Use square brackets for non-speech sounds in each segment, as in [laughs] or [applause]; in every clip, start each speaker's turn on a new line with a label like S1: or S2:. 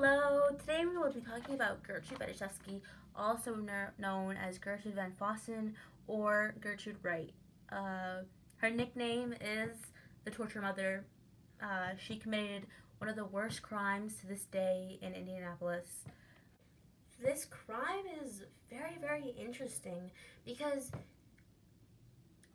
S1: Hello, today we will be talking about Gertrude Baniszewski, also known as Gertrude Van Fossan or Gertrude Wright. Uh, her nickname is the Torture Mother. Uh, she committed one of the worst crimes to this day in Indianapolis. This crime is very, very interesting because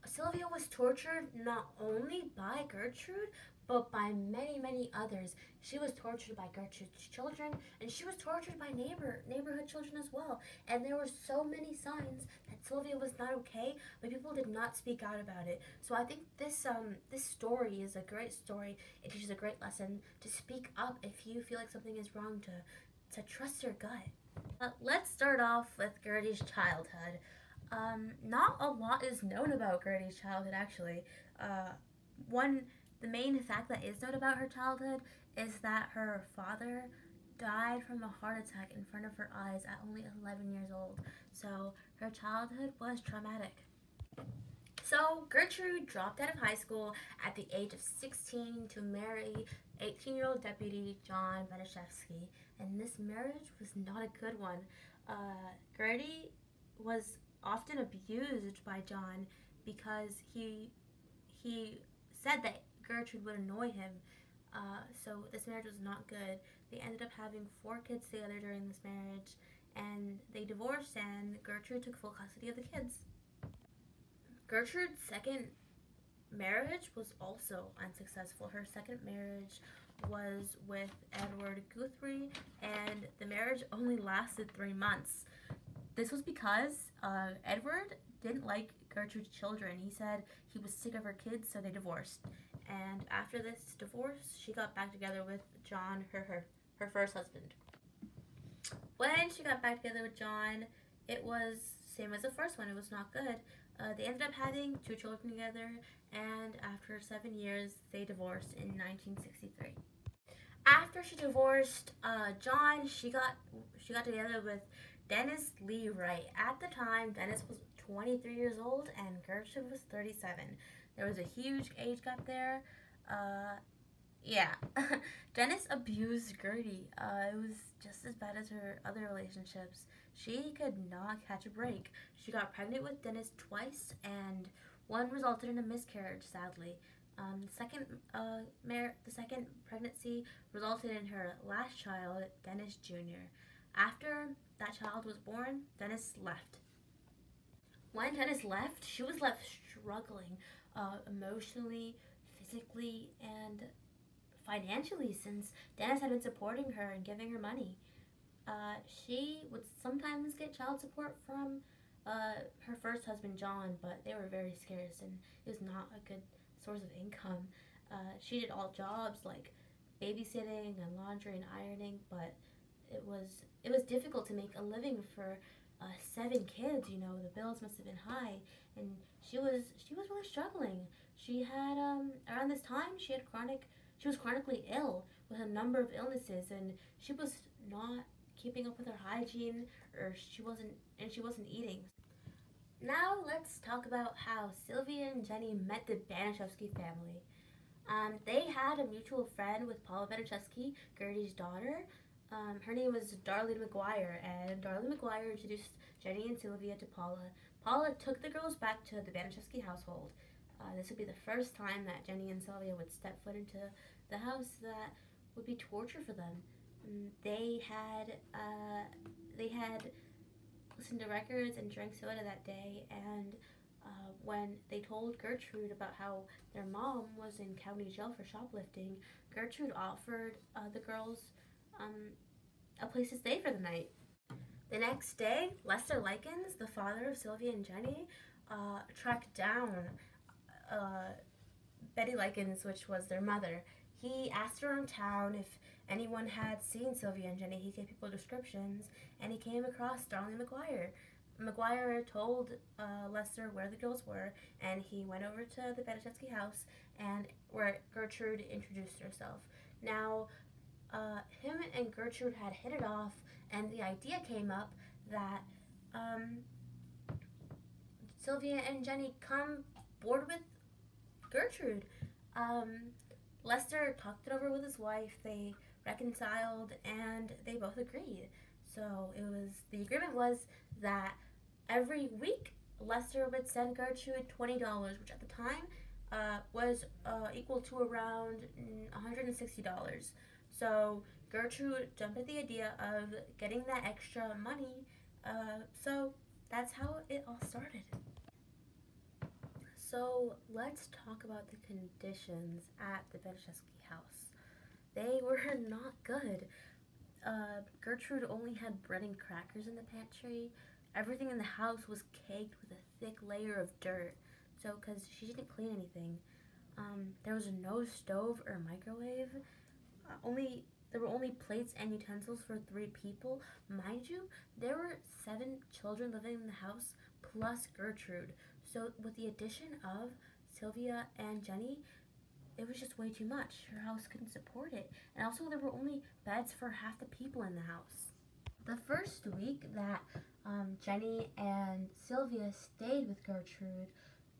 S1: Sylvia was tortured not only by Gertrude, but by many, many others. She was tortured by Gertrude's children, and she was tortured by neighbor neighborhood children as well. And there were so many signs that Sylvia was not okay, but people did not speak out about it. So I think this um this story is a great story. It teaches a great lesson to speak up if you feel like something is wrong. To to trust your gut. Let's start off with Gertie's childhood. Um, not a lot is known about Gertie's childhood actually. Uh, one the main fact that is known about her childhood is that her father died from a heart attack in front of her eyes at only 11 years old. So her childhood was traumatic. So Gertrude dropped out of high school at the age of 16 to marry 18-year-old deputy John Baniszewski, and this marriage was not a good one. Uh, Gertie was often abused by John because he he said that Gertrude would annoy him. Uh, so this marriage was not good. They ended up having four kids together during this marriage, and they divorced, and Gertrude took full custody of the kids. Gertrude's second marriage was also unsuccessful. Her second marriage was with Edward Guthrie, and the marriage only lasted three months. This was because uh, Edward didn't like Gertrude's children. He said he was sick of her kids, so they divorced and after this divorce, she got back together with John, her her, her first husband. When she got back together with John, it was same as the first one. It was not good. Uh, they ended up having two children together, and after seven years, they divorced in 1963. After she divorced uh, John, she got she got together with Dennis Lee Wright. At the time, Dennis was 23 years old and Gertrude was 37. There was a huge age gap there. Uh, yeah. [laughs] Dennis abused Gertie. Uh, it was just as bad as her other relationships. She could not catch a break. She got pregnant with Dennis twice, and one resulted in a miscarriage, sadly. Um, the second, uh, the second pregnancy resulted in her last child, Dennis Jr. After that child was born, Dennis left. When Dennis left, she was left struggling uh, emotionally, physically, and financially since Dennis had been supporting her and giving her money. Uh, she would sometimes get child support from uh, her first husband, John, but they were very scarce and it was not a good source of income. Uh, she did all jobs like babysitting and laundry and ironing, but it was it was difficult to make a living for uh, seven kids. You know, the bills must have been high, and she was she was really struggling. She had um, around this time she had chronic she was chronically ill with a number of illnesses, and she was not keeping up with her hygiene, or she wasn't and she wasn't eating. Now let's talk about how Sylvia and Jenny met the Baniszewski family. Um, they had a mutual friend with Paula Baniszewski, Gertie's daughter, um, her name was Darlene McGuire, and Darlene McGuire introduced Jenny and Sylvia to Paula. Paula took the girls back to the Baniszewski household. Uh, this would be the first time that Jenny and Sylvia would step foot into the house that would be torture for them. Um, they had uh, they had listened to records and drank soda that day, and uh, when they told Gertrude about how their mom was in county jail for shoplifting, Gertrude offered uh, the girls um, a place to stay for the night. The next day, Lester Likens, the father of Sylvia and Jenny, uh, tracked down uh, Betty Likens, which was their mother. He asked around town if anyone had seen Sylvia and Jenny. He gave people descriptions, and he came across Darlene McGuire. McGuire told uh, Lester where the girls were, and he went over to the Baniszewski house, and where Gertrude introduced herself. Now, and Gertrude had hit it off, and the idea came up that um, Sylvia and Jenny come board with Gertrude. Um, Lester talked it over with his wife. They reconciled and they both agreed. So it was the agreement was that every week Lester would send Gertrude twenty dollars, which at the time uh, was uh, equal to around one hundred and sixty dollars. So Gertrude jumped at the idea of getting that extra money. Uh, so that's how it all started. So let's talk about the conditions at the Baniszewski house. They [laughs] were not good. Uh, Gertrude only had bread and crackers in the pantry. Everything in the house was caked with a thick layer of dirt. So, because she didn't clean anything, um, there was no stove or microwave. Uh, only there were only plates and utensils for three people. Mind you, there were seven children living in the house plus Gertrude. So, with the addition of Sylvia and Jenny, it was just way too much. Her house couldn't support it. And also, there were only beds for half the people in the house. The first week that um, Jenny and Sylvia stayed with Gertrude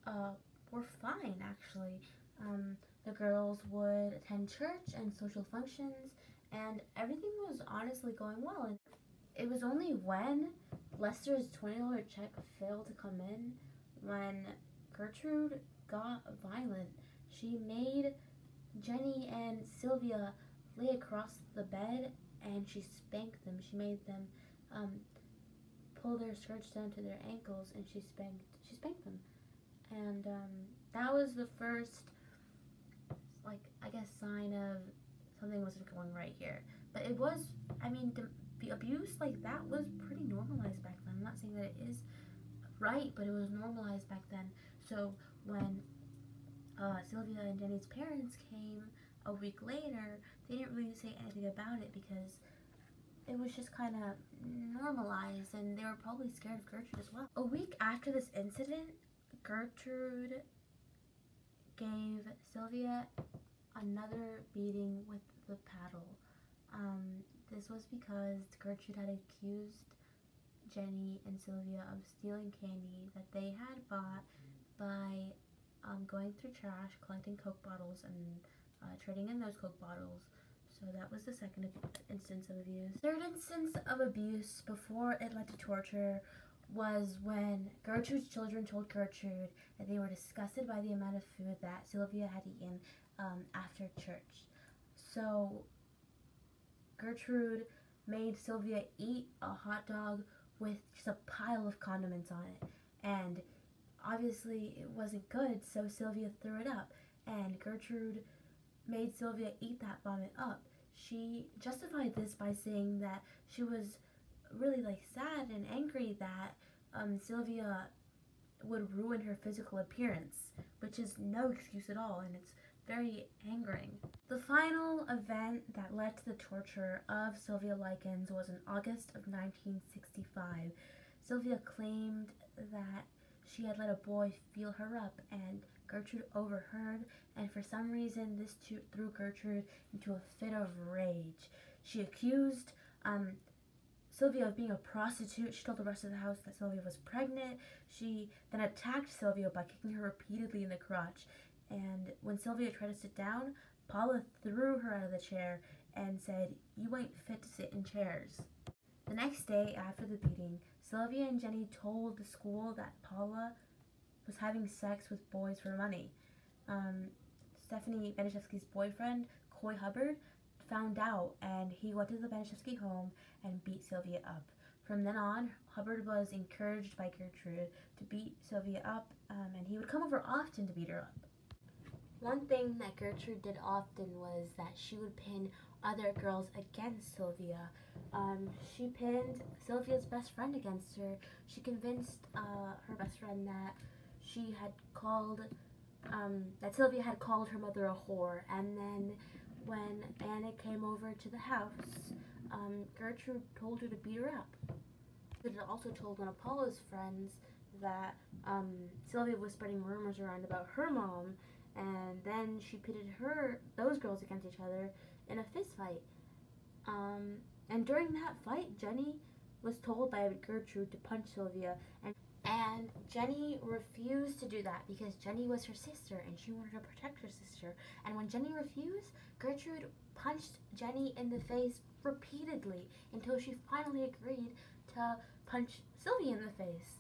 S1: uh, were fine, actually. Um, the girls would attend church and social functions, and everything was honestly going well. And it was only when Lester's $20 check failed to come in when Gertrude got violent. She made Jenny and Sylvia lay across the bed and she spanked them. She made them um, pull their skirts down to their ankles and she spanked she spanked them. And um, that was the first like I guess sign of something wasn't going right here. But it was I mean the abuse like that was pretty normalized back then. I'm not saying that it is right, but it was normalized back then. So when uh, Sylvia and Jenny's parents came a week later, they didn't really say anything about it because it was just kind of normalized and they were probably scared of Gertrude as well. A week after this incident, Gertrude gave Sylvia another beating with the paddle. Um, this was because Gertrude had accused Jenny and Sylvia of stealing candy that they had bought by um, going through trash, collecting Coke bottles, and uh, trading in those Coke bottles. So that was the second instance of abuse. Third instance of abuse before it led to torture was when Gertrude's children told Gertrude that they were disgusted by the amount of food that Sylvia had eaten um, after church. So Gertrude made Sylvia eat a hot dog with just a pile of condiments on it. And obviously it wasn't good, so Sylvia threw it up. And Gertrude made Sylvia eat that vomit up. She justified this by saying that she was really like sad and angry that um, Sylvia would ruin her physical appearance, which is no excuse at all, and it's very angering. The final event that led to the torture of Sylvia Likens was in August of 1965. Sylvia claimed that she had let a boy feel her up, and Gertrude overheard, and for some reason, this threw Gertrude into a fit of rage. She accused um, Sylvia of being a prostitute. She told the rest of the house that Sylvia was pregnant. She then attacked Sylvia by kicking her repeatedly in the crotch. And when Sylvia tried to sit down, Paula threw her out of the chair and said, You ain't fit to sit in chairs. The next day after the beating, Sylvia and Jenny told the school that Paula was having sex with boys for money. Um, Stephanie Baniszewski's boyfriend, Coy Hubbard, found out and he went to the Baniszewski home and beat Sylvia up. From then on, Hubbard was encouraged by Gertrude to beat Sylvia up um, and he would come over often to beat her up. One thing that Gertrude did often was that she would pin other girls against Sylvia. Um, she pinned Sylvia's best friend against her. She convinced uh, her best friend that she had called, um, that Sylvia had called her mother a whore. And then when Anna came over to the house, um, Gertrude told her to beat her up. It also told one of Paula's friends that um, Sylvia was spreading rumors around about her mom and then she pitted her those girls against each other in a fist fight. Um, and during that fight, Jenny was told by Gertrude to punch Sylvia, and And Jenny refused to do that because Jenny was her sister and she wanted to protect her sister. And when Jenny refused, Gertrude punched Jenny in the face repeatedly until she finally agreed to punch Sylvia in the face.